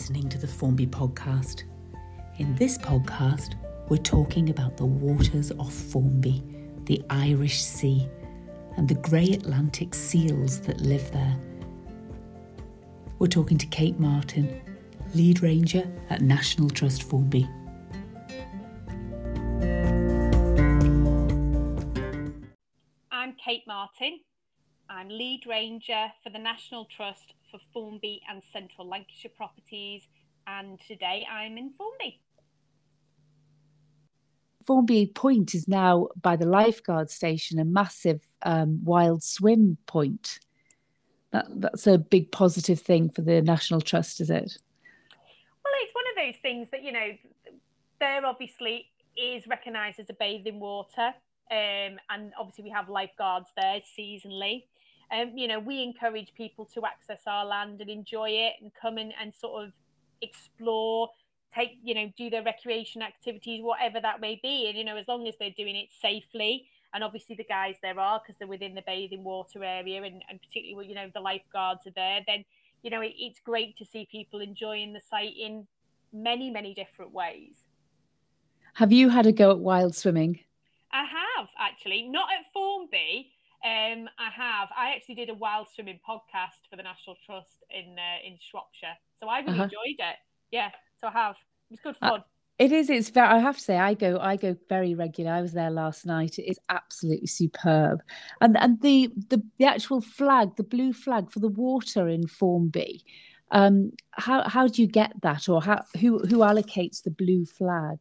listening to the Formby podcast. In this podcast, we're talking about the waters off Formby, the Irish Sea, and the grey Atlantic seals that live there. We're talking to Kate Martin, lead ranger at National Trust Formby. I'm Kate Martin. I'm lead ranger for the National Trust for Formby and Central Lancashire properties, and today I'm in Formby. Formby Point is now by the lifeguard station, a massive um, wild swim point. That, that's a big positive thing for the National Trust, is it? Well, it's one of those things that, you know, there obviously is recognised as a bathing water. Um, and obviously, we have lifeguards there seasonally. Um, you know, we encourage people to access our land and enjoy it and come in and sort of explore, take, you know, do their recreation activities, whatever that may be. And, you know, as long as they're doing it safely. And obviously, the guys there are because they're within the bathing water area and, and particularly, you know, the lifeguards are there, then, you know, it, it's great to see people enjoying the site in many, many different ways. Have you had a go at wild swimming? I have actually, not at Formby, um, I have. I actually did a wild swimming podcast for the National Trust in uh, in Shropshire, so I really uh-huh. enjoyed it. Yeah, so I have. It was good uh, fun. Uh, it is. It's very. I have to say, I go. I go very regular. I was there last night. It is absolutely superb, and and the the the actual flag, the blue flag for the water in Formby. Um, how how do you get that, or how who who allocates the blue flag?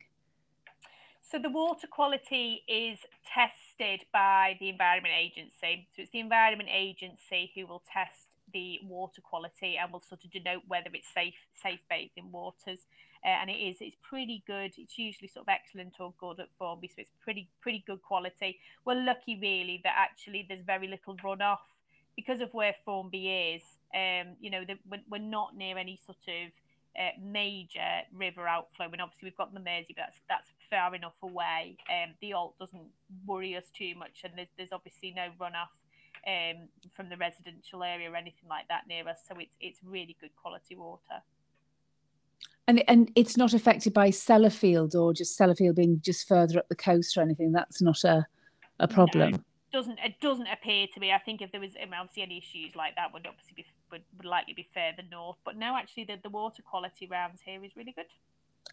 So the water quality is tested by the Environment Agency. So it's the Environment Agency who will test the water quality and will sort of denote whether it's safe safe bathing waters. Uh, and it is it's pretty good. It's usually sort of excellent or good at Formby, so it's pretty pretty good quality. We're lucky really that actually there's very little runoff because of where Formby is. Um, you know, the, we're, we're not near any sort of uh, major river outflow, and obviously we've got the Mersey, but that's that's far enough away. Um, the Alt doesn't worry us too much, and there's, there's obviously no runoff um, from the residential area or anything like that near us. So it's it's really good quality water. And and it's not affected by Sellafield or just Sellafield being just further up the coast or anything. That's not a a problem. No doesn't it doesn't appear to be. I think if there was obviously any issues like that would obviously be would, would likely be further north. But no, actually the, the water quality around here is really good.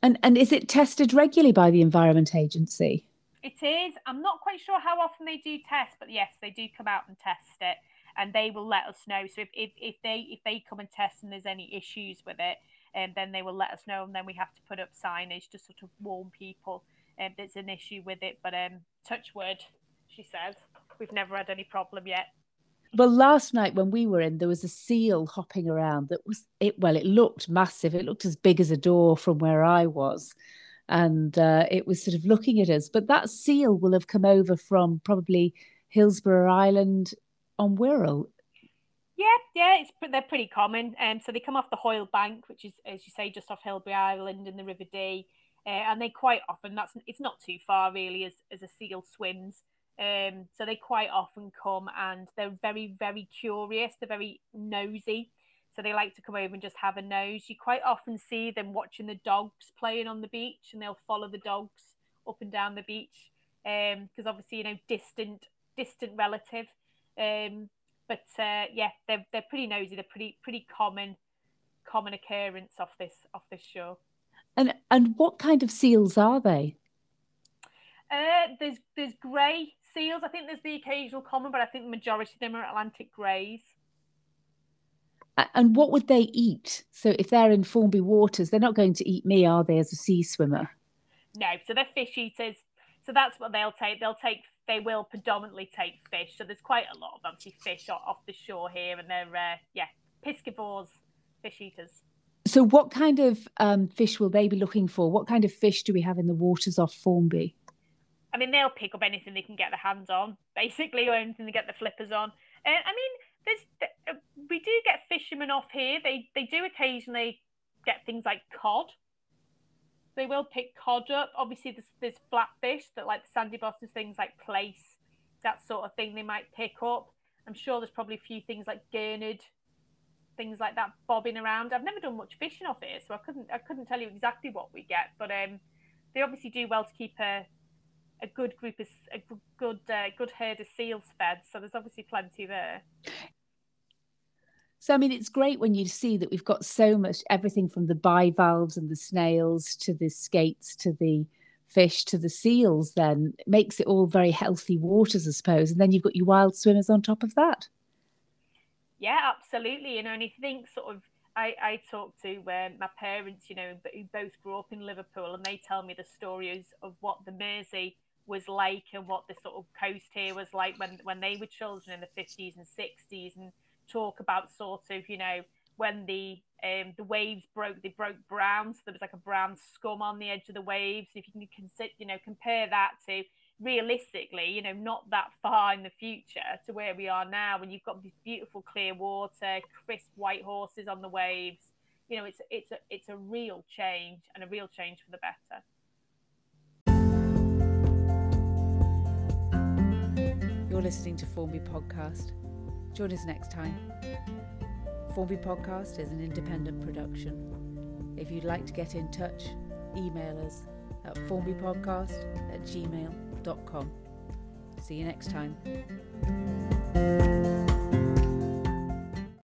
And and is it tested regularly by the Environment Agency? It is. I'm not quite sure how often they do test, but yes, they do come out and test it, and they will let us know. So if, if, if they if they come and test and there's any issues with it, and um, then they will let us know, and then we have to put up signage to sort of warn people um, there's an issue with it. But um, touch wood, she says. We've never had any problem yet. Well, last night when we were in, there was a seal hopping around that was it. Well, it looked massive. It looked as big as a door from where I was, and uh, it was sort of looking at us. But that seal will have come over from probably Hilbre Island on Wirral. Yeah, yeah, they're pretty common. Um, so they come off the Hoyle Bank, which is, as you say, just off Hilbre Island in the River Dee, uh, and they quite often that's it's not too far really as as a seal swims. Um, so they quite often come and they're very, very curious. They're very nosy. So they like to come over and just have a nose. You quite often see them watching the dogs playing on the beach and they'll follow the dogs up and down the beach. Because um, obviously, you know, distant, distant relative. Um, but uh, yeah, they're, they're pretty nosy. They're pretty, pretty common, common occurrence off this, off this show. And, and what kind of seals are they? Uh, there's there's grey seals. I think there's the occasional common, but I think the majority of them are Atlantic greys. And what would they eat? So if they're in Formby waters, they're not going to eat me, are they, as a sea swimmer? No, so they're fish eaters. So that's what they'll take. They'll take. They will predominantly take fish. So there's quite a lot of obviously fish off the shore here, and they're uh, yeah piscivores, fish eaters. So what kind of um, fish will they be looking for? What kind of fish do we have in the waters off Formby? I mean, they'll pick up anything they can get their hands on, basically, or anything they get the flippers on. And I mean, there's uh, we do get fishermen off here. They they do occasionally get things like cod. They will pick cod up. Obviously, there's, there's flatfish that like the sandy bottoms, things like plaice, that sort of thing they might pick up. I'm sure there's probably a few things like gurnard things like that bobbing around. I've never done much fishing off here, so I couldn't I couldn't tell you exactly what we get, but um, they obviously do well to keep a a good group of a good uh, good herd of seals fed. So there's obviously plenty there. So I mean, it's great when you see that we've got so much everything from the bivalves and the snails to the skates to the fish to the seals. Then it makes it all very healthy waters, I suppose. And then you've got your wild swimmers on top of that. Yeah, absolutely. You know, and if you think sort of I, I talk to um, my parents, you know, who both grew up in Liverpool, and they tell me the stories of what the Mersey was like and what the sort of coast here was like when when they were children in the 50s and 60s, and talk about sort of, you know, when the um, the waves broke, they broke brown, so there was like a brown scum on the edge of the waves. If you can consider, you know, compare that to realistically, you know, not that far in the future to where we are now, when you've got this beautiful clear water, crisp white horses on the waves. You know, it's it's a it's a real change and a real change for the better. Listening to Formby Podcast. Join us next time. Formby Podcast is an independent production. If you'd like to get in touch, email us at formbypodcast at gmail.com. See you next time.